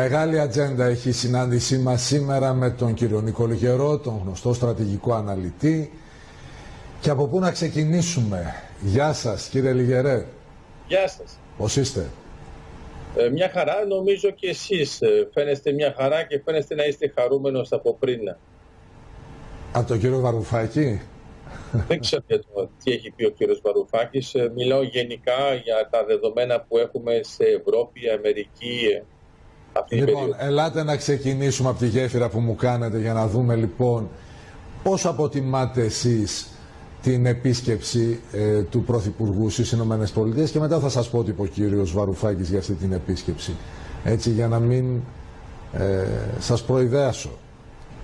Μεγάλη ατζέντα έχει η συνάντησή μας σήμερα με τον κύριο Νίκο Γερό, τον γνωστό στρατηγικό αναλυτή. Και από πού να ξεκινήσουμε; Γεια σας κύριε Λιγερέ. Γεια σας. Πώς είστε; Ε, μια χαρά νομίζω και εσείς ε, φαίνεστε μια χαρά και φαίνεστε να είστε χαρούμενος από πριν. Από τον κύριο Βαρουφάκη; Δεν ξέρω το, τι έχει πει ο κύριος Βαρουφάκης. Ε, μιλάω γενικά για τα δεδομένα που έχουμε σε Ευρώπη, Αμερική, ε, αυτή Λοιπόν, ελάτε να ξεκινήσουμε από τη γέφυρα που μου κάνετε για να δούμε λοιπόν πώς αποτιμάτε εσείς την επίσκεψη ε, του Πρωθυπουργού στις Ηνωμένες Πολιτείες και μετά θα σας πω τι είπε ο κύριος Βαρουφάκης για αυτή την επίσκεψη. Έτσι για να μην ε, σας προειδέασω.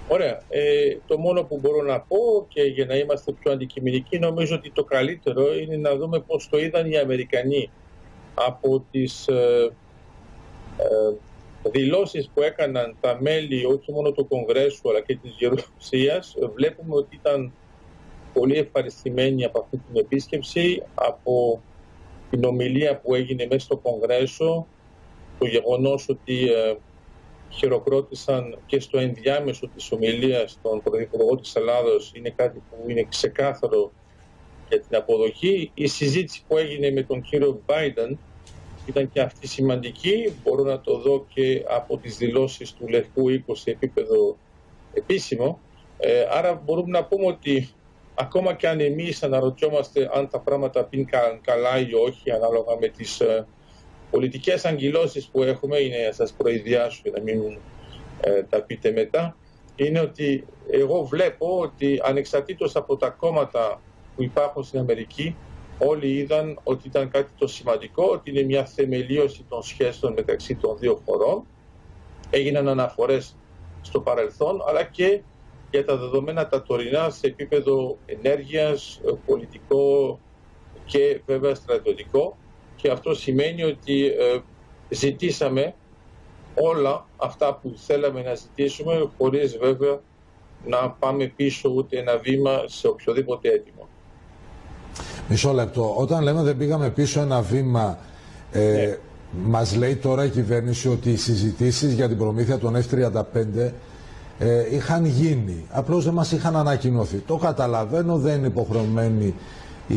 Ωραία. Ε, το μόνο που μπορώ να πω και για να είμαστε πιο αντικειμενικοί νομίζω ότι το καλύτερο είναι να δούμε πώς το είδαν οι Αμερικανοί από τις ε, ε δηλώσεις που έκαναν τα μέλη όχι μόνο του Κογκρέσου αλλά και της Γερουσίας βλέπουμε ότι ήταν πολύ ευχαριστημένοι από αυτή την επίσκεψη, από την ομιλία που έγινε μέσα στο Κογκρέσο, το γεγονός ότι ε, χειροκρότησαν και στο ενδιάμεσο της ομιλίας των Πρωθυπουργό της Ελλάδος είναι κάτι που είναι ξεκάθαρο για την αποδοχή. Η συζήτηση που έγινε με τον κύριο Biden ήταν και αυτή σημαντική. Μπορώ να το δω και από τις δηλώσεις του Λευκού Οίκου σε επίπεδο επίσημο. Ε, άρα μπορούμε να πούμε ότι ακόμα και αν εμείς αναρωτιόμαστε αν τα πράγματα πίνουν καλά ή όχι ανάλογα με τις ε, πολιτικές αγκυλώσεις που έχουμε, είναι να σας προειδιάσω για να μην ε, τα πείτε μετά, είναι ότι εγώ βλέπω ότι ανεξαρτήτως από τα κόμματα που υπάρχουν στην Αμερική, όλοι είδαν ότι ήταν κάτι το σημαντικό, ότι είναι μια θεμελίωση των σχέσεων μεταξύ των δύο χωρών. Έγιναν αναφορές στο παρελθόν, αλλά και για τα δεδομένα τα τωρινά σε επίπεδο ενέργειας, πολιτικό και βέβαια στρατιωτικό. Και αυτό σημαίνει ότι ε, ζητήσαμε όλα αυτά που θέλαμε να ζητήσουμε χωρίς βέβαια να πάμε πίσω ούτε ένα βήμα σε οποιοδήποτε έτοιμο. Μισό λεπτό. Όταν λέμε δεν πήγαμε πίσω ένα βήμα, ε, ναι. μας λέει τώρα η κυβέρνηση ότι οι συζητήσεις για την προμήθεια των F-35 ε, είχαν γίνει. Απλώς δεν μας είχαν ανακοινωθεί. Το καταλαβαίνω, δεν είναι υποχρεωμένη η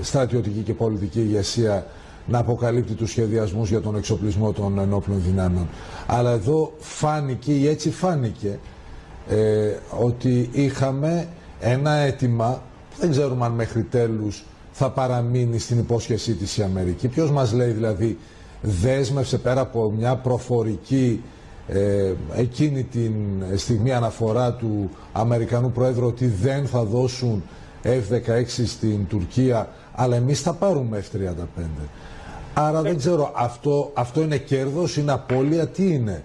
στρατιωτική και πολιτική ηγεσία να αποκαλύπτει τους σχεδιασμούς για τον εξοπλισμό των ενόπλων δυνάμεων. Αλλά εδώ φάνηκε ή έτσι φάνηκε ε, ότι είχαμε ένα αίτημα που δεν ξέρουμε αν μέχρι τέλους θα παραμείνει στην υπόσχεσή της η Αμερική. Ποιος μας λέει δηλαδή δέσμευσε πέρα από μια προφορική ε, εκείνη την στιγμή αναφορά του Αμερικανού Πρόεδρου ότι δεν θα δώσουν F-16 στην Τουρκία αλλά εμείς θα πάρουμε F-35. Άρα δεν ξέρω, αυτό, αυτό είναι κέρδος, είναι απώλεια, τι είναι;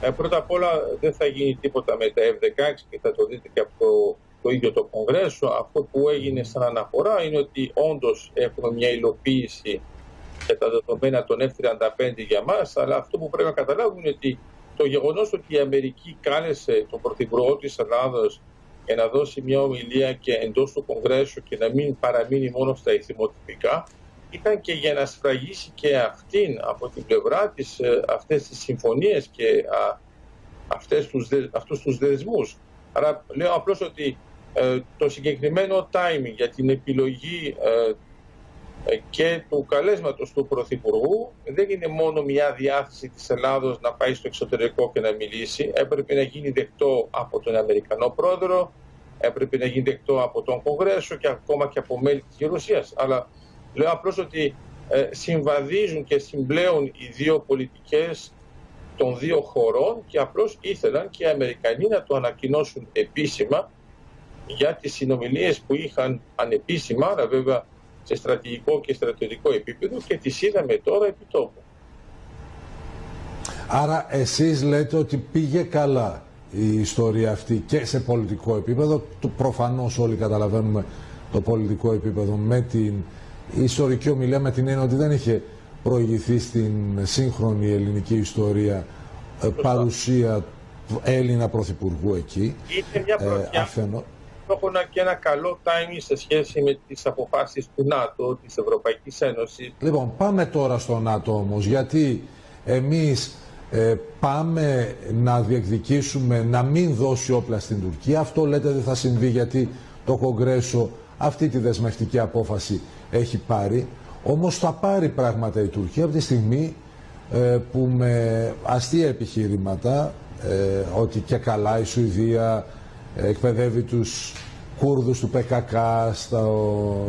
Ε, πρώτα απ' όλα δεν θα γίνει τίποτα με τα F-16 και θα το δείτε και από το, το ίδιο το Κογκρέσο. Αυτό που έγινε σαν αναφορά είναι ότι όντως έχουμε μια υλοποίηση για τα δεδομένα των F-35 για μας, αλλά αυτό που πρέπει να καταλάβουμε είναι ότι το γεγονός ότι η Αμερική κάλεσε τον Πρωθυπουργό της Ελλάδος για να δώσει μια ομιλία και εντός του Κογκρέσου και να μην παραμείνει μόνο στα ηθιμοτυπικά, ήταν και για να σφραγίσει και αυτήν από την πλευρά της ε, αυτές τις συμφωνίες και α, αυτές τους, αυτούς τους δεσμούς. Άρα λέω απλώς ότι ε, το συγκεκριμένο timing για την επιλογή ε, ε, και του καλέσματος του Πρωθυπουργού δεν είναι μόνο μια διάθεση της Ελλάδος να πάει στο εξωτερικό και να μιλήσει. Έπρεπε να γίνει δεκτό από τον Αμερικανό Πρόεδρο, έπρεπε να γίνει δεκτό από τον Κογκρέσο και ακόμα και από μέλη της Ρωσίας. Αλλά λέω απλώς ότι ε, συμβαδίζουν και συμπλέουν οι δύο πολιτικές των δύο χωρών και απλώς ήθελαν και οι Αμερικανοί να το ανακοινώσουν επίσημα για τις συνομιλίες που είχαν ανεπίσημα, αλλά βέβαια σε στρατηγικό και στρατιωτικό επίπεδο και τις είδαμε τώρα επί τόπου. Άρα εσείς λέτε ότι πήγε καλά η ιστορία αυτή και σε πολιτικό επίπεδο, προφανώς όλοι καταλαβαίνουμε το πολιτικό επίπεδο με την ιστορική ομιλία με την έννοια ότι δεν είχε προηγηθεί στην σύγχρονη ελληνική ιστορία ε, παρουσία Έλληνα Πρωθυπουργού εκεί. Είναι μια ε, έχουν και ένα καλό timing σε σχέση με τις αποφάσεις του ΝΑΤΟ, της Ευρωπαϊκής Ένωσης. Λοιπόν, πάμε τώρα στο ΝΑΤΟ όμως, γιατί εμείς ε, πάμε να διεκδικήσουμε να μην δώσει όπλα στην Τουρκία. Αυτό λέτε δεν θα συμβεί γιατί το Κογκρέσο αυτή τη δεσμευτική απόφαση έχει πάρει. Όμως θα πάρει πράγματα η Τουρκία από τη στιγμή ε, που με αστεία επιχειρήματα ε, ότι και καλά η Σουηδία εκπαιδεύει τους Κούρδους του ΠΚΚ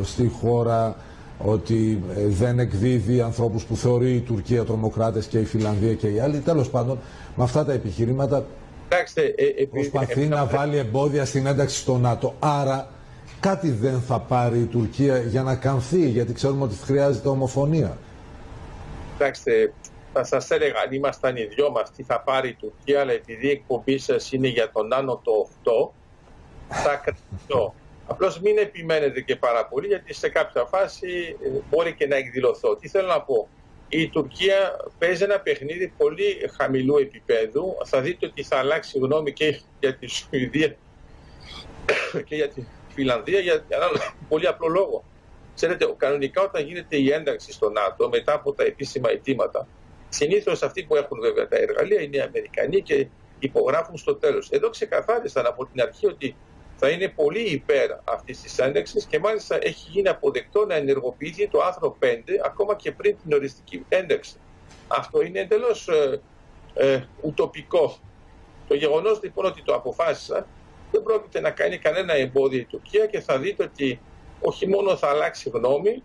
στη χώρα ότι ε, δεν εκδίδει ανθρώπους που θεωρεί η Τουρκία τρομοκράτες και η Φιλανδία και οι άλλοι. Τέλος πάντων, με αυτά τα επιχειρήματα ε, προσπαθεί να βάλει εμπόδια στην ένταξη στο ΝΑΤΟ. Άρα κάτι δεν θα πάρει η Τουρκία για να καμφθεί, γιατί ξέρουμε ότι χρειάζεται ομοφωνία. Κοιτάξτε, θα σας έλεγα αν ήμασταν οι δυο μας τι θα πάρει η Τουρκία, αλλά επειδή η εκπομπή σας είναι για τον άνω το 8, θα κρατήσω. Απλώς μην επιμένετε και πάρα πολύ, γιατί σε κάποια φάση ε, μπορεί και να εκδηλωθώ. Τι θέλω να πω; Η Τουρκία παίζει ένα παιχνίδι πολύ χαμηλού επίπεδου. Θα δείτε ότι θα αλλάξει γνώμη και για τη Σουηδία και για τη Φιλανδία για ένα πολύ απλό λόγο. Ξέρετε, κανονικά όταν γίνεται η ένταξη στο ΝΑΤΟ μετά από τα επίσημα αιτήματα, συνήθως αυτοί που έχουν βέβαια τα εργαλεία είναι οι Αμερικανοί και υπογράφουν στο τέλος. Εδώ ξεκαθάρισαν από την αρχή ότι θα είναι πολύ υπέρ αυτής της ένταξη και μάλιστα έχει γίνει αποδεκτό να ενεργοποιηθεί το άρθρο 5 ακόμα και πριν την οριστική ένταξη. Αυτό είναι εντελώς ε, ε, ουτοπικό. Το γεγονός λοιπόν ότι το αποφάσισα δεν πρόκειται να κάνει κανένα εμπόδιο η Τουρκία και θα δείτε ότι όχι μόνο θα αλλάξει γνώμη,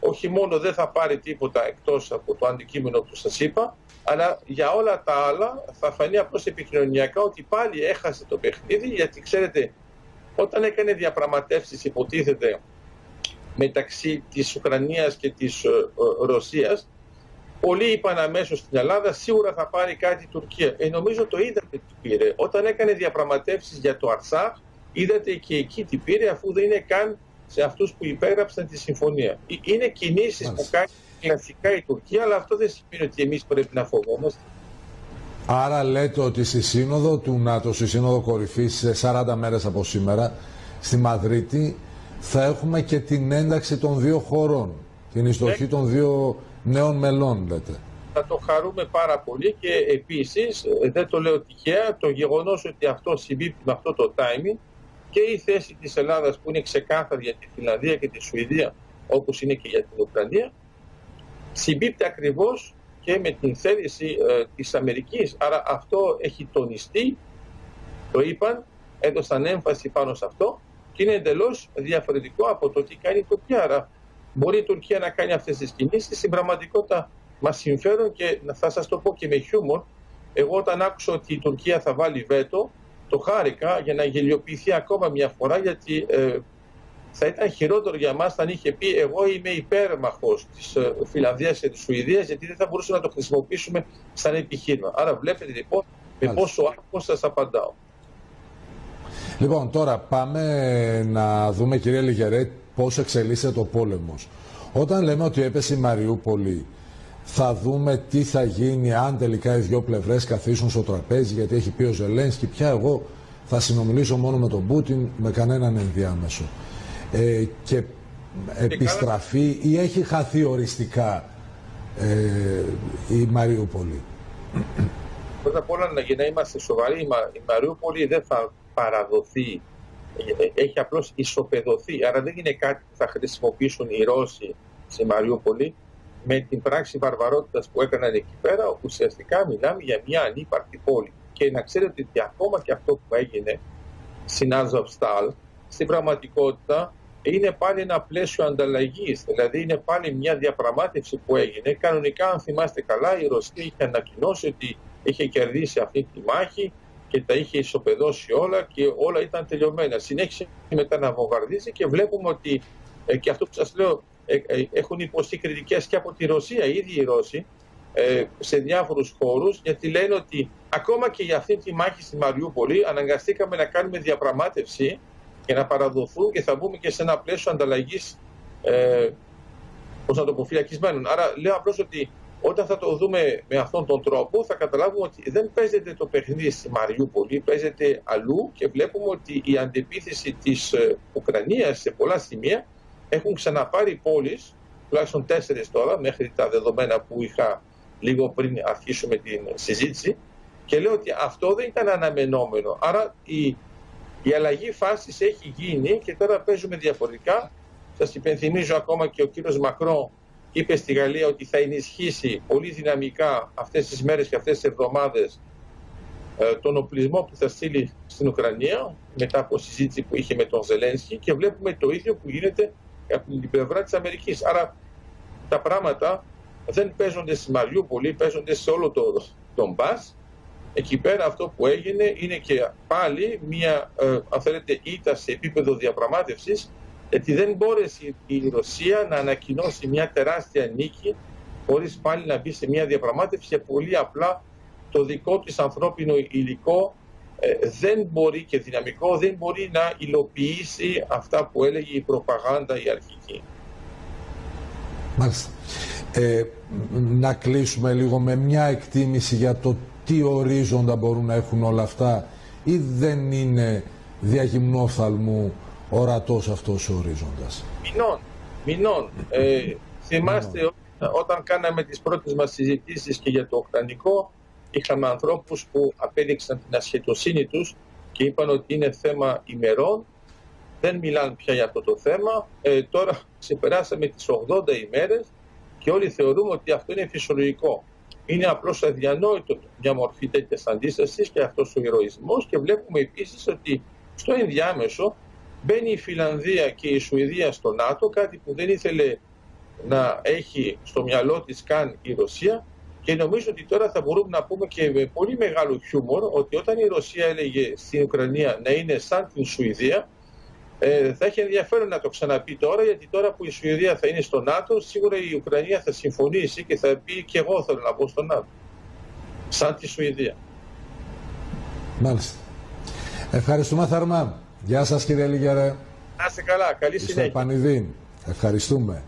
όχι μόνο δεν θα πάρει τίποτα εκτός από το αντικείμενο που σας είπα, αλλά για όλα τα άλλα θα φανεί απλώς επικοινωνιακά ότι πάλι έχασε το παιχνίδι, γιατί ξέρετε όταν έκανε διαπραγματεύσεις υποτίθεται μεταξύ της Ουκρανίας και της ε, ε, Ρωσίας πολλοί είπαν αμέσως στην Ελλάδα σίγουρα θα πάρει κάτι η Τουρκία. Ε, νομίζω το είδατε τι πήρε. Όταν έκανε διαπραγματεύσεις για το Αρσάχ είδατε και εκεί τι πήρε αφού δεν είναι καν σε αυτούς που υπέγραψαν τη συμφωνία. Ε, είναι κινήσεις που κάνει κλασικά η Τουρκία αλλά αυτό δεν σημαίνει ότι εμείς πρέπει να φοβόμαστε. Άρα λέτε ότι στη σύνοδο του ΝΑΤΟ, στη σύνοδο κορυφής σε 40 μέρες από σήμερα, στη Μαδρίτη, θα έχουμε και την ένταξη των δύο χωρών, την ειστοχή των δύο νέων μελών, λέτε. Θα το χαρούμε πάρα πολύ και επίσης, ε, δεν το λέω τυχαία, το γεγονός ότι αυτό συμπίπτει με αυτό το timing και η θέση της Ελλάδας που είναι ξεκάθαρη για τη Φιλανδία και τη Σουηδία, όπως είναι και για την Ουκρανία, συμπίπτει ακριβώς και με την θέληση ε, της Αμερικής. Άρα αυτό έχει τονιστεί, το είπαν, έδωσαν έμφαση πάνω σε αυτό και είναι εντελώς διαφορετικό από το τι κάνει η Τουρκία. Άρα μπορεί η Τουρκία να κάνει αυτές τις κινήσεις, στην πραγματικότητα μας συμφέρουν και θα σας το πω και με χιούμορ. Εγώ όταν άκουσα ότι η Τουρκία θα βάλει βέτο, το χάρηκα για να γελιοποιηθεί ακόμα μια φορά γιατί ε, θα ήταν χειρότερο για μας αν είχε πει εγώ είμαι υπέρμαχος της ε, Φιλανδίας και της Σουηδίας, γιατί δεν θα μπορούσαμε να το χρησιμοποιήσουμε σαν επιχείρημα. Άρα βλέπετε λοιπόν με πόσο άγχο σας απαντάω. Λοιπόν, τώρα πάμε να δούμε, κυρία Λιγερέ, πώς εξελίσσεται το πόλεμος. Όταν λέμε ότι έπεσε η Μαριούπολη, θα δούμε τι θα γίνει αν τελικά οι δύο πλευρές καθίσουν στο τραπέζι, γιατί έχει πει ο Ζελένσκι, πια εγώ θα συνομιλήσω μόνο με τον Πούτιν, με κανέναν ενδιάμεσο ε, και επιστραφεί ή έχει χαθεί οριστικά ε, η Μαριούπολη; Πρώτα απ' όλα για να είμαστε σοβαροί, η Μαριούπολη δεν θα παραδοθεί, ε, έχει απλώς ισοπεδωθεί, άρα δεν είναι κάτι που θα χρησιμοποιήσουν οι Ρώσοι στη Μαριούπολη με την πράξη βαρβαρότητας που έκαναν εκεί πέρα, όπου ουσιαστικά μιλάμε για μια ανύπαρκτη πόλη. Και να ξέρετε ότι ακόμα και αυτό που έγινε στην Αζοβστάλ, στην πραγματικότητα είναι πάλι ένα πλαίσιο ανταλλαγής. Δηλαδή είναι πάλι μια διαπραγμάτευση που έγινε. Κανονικά, αν θυμάστε καλά, η Ρωσία είχε ανακοινώσει ότι είχε κερδίσει αυτή τη μάχη και τα είχε ισοπεδώσει όλα και όλα ήταν τελειωμένα. Συνέχισε μετά να βομβαρδίζει και βλέπουμε ότι ε, και αυτό που σας λέω ε, ε, έχουν υποστεί κριτικές και από τη Ρωσία, οι ίδιοι οι Ρώσοι, σε διάφορους χώρους γιατί λένε ότι ακόμα και για αυτή τη μάχη στη Μαριούπολη αναγκαστήκαμε να κάνουμε διαπραγμάτευση και να παραδοθούν και θα μπούμε και σε ένα πλαίσιο ανταλλαγής ε, πώς να το πω, φυλακισμένων. Άρα λέω απλώς ότι όταν θα το δούμε με αυτόν τον τρόπο θα καταλάβουμε ότι δεν παίζεται το παιχνίδι στη Μαριούπολη, παίζεται αλλού και βλέπουμε ότι η αντεπίθεση της ε, Ουκρανίας σε πολλά σημεία έχουν ξαναπάρει πόλεις, τουλάχιστον τέσσερις τώρα μέχρι τα δεδομένα που είχα λίγο πριν αρχίσουμε την συζήτηση και λέω ότι αυτό δεν ήταν αναμενόμενο. Άρα η, η αλλαγή φάσης έχει γίνει και τώρα παίζουμε διαφορετικά. Σας υπενθυμίζω ακόμα και ο κύριος Μακρό είπε στη Γαλλία ότι θα ενισχύσει πολύ δυναμικά αυτές τις μέρες και αυτές τις εβδομάδες ε, τον οπλισμό που θα στείλει στην Ουκρανία μετά από συζήτηση που είχε με τον Ζελένσκι και βλέπουμε το ίδιο που γίνεται από την πλευρά της Αμερικής. Άρα τα πράγματα δεν παίζονται στη Μαριούπολη, παίζονται σε όλο το, τον Μπάς. Εκεί πέρα αυτό που έγινε είναι και πάλι μια, ε, αν θέλετε, ήττα σε επίπεδο διαπραγμάτευσης γιατί δεν μπόρεσε η Ρωσία να ανακοινώσει μια τεράστια νίκη χωρίς πάλι να μπει σε μια διαπραγμάτευση και πολύ απλά το δικό της ανθρώπινο υλικό ε, δεν μπορεί και δυναμικό δεν μπορεί να υλοποιήσει αυτά που έλεγε η προπαγάνδα η αρχική. Μάλιστα. Ε, να κλείσουμε λίγο με μια εκτίμηση για το τι ορίζοντα μπορούν να έχουν όλα αυτά ή δεν είναι διαγυμνόφθαλμου ορατός αυτός ο ορίζοντας; Μηνών, μηνών. Ε, θυμάστε όταν κάναμε τις πρώτες μας συζητήσεις και για το οκρανικό είχαμε ανθρώπους που απέδειξαν την ασχετοσύνη τους και είπαν ότι είναι θέμα ημερών, δεν μιλάνε πια για αυτό το θέμα. Ε, τώρα ξεπεράσαμε τις 80 ημέρες και όλοι θεωρούμε ότι αυτό είναι φυσιολογικό. Είναι απλώς αδιανόητο μια μορφή τέτοιας αντίστασης και αυτός ο ηρωισμός και βλέπουμε επίσης ότι στο ενδιάμεσο μπαίνει η Φιλανδία και η Σουηδία στο ΝΑΤΟ, κάτι που δεν ήθελε να έχει στο μυαλό της καν η Ρωσία και νομίζω ότι τώρα θα μπορούμε να πούμε και με πολύ μεγάλο χιούμορ ότι όταν η Ρωσία έλεγε στην Ουκρανία να είναι σαν την Σουηδία, ε, θα έχει ενδιαφέρον να το ξαναπεί τώρα, γιατί τώρα που η Σουηδία θα είναι στο ΝΑΤΟ, σίγουρα η Ουκρανία θα συμφωνήσει και θα πει και εγώ θέλω να μπω στο ΝΑΤΟ. Σαν τη Σουηδία. Μάλιστα. Ευχαριστούμε θερμά. Γεια σας κύριε Λίγερε. Να είστε καλά. Καλή συνέχεια. Πανηδίν. Ευχαριστούμε.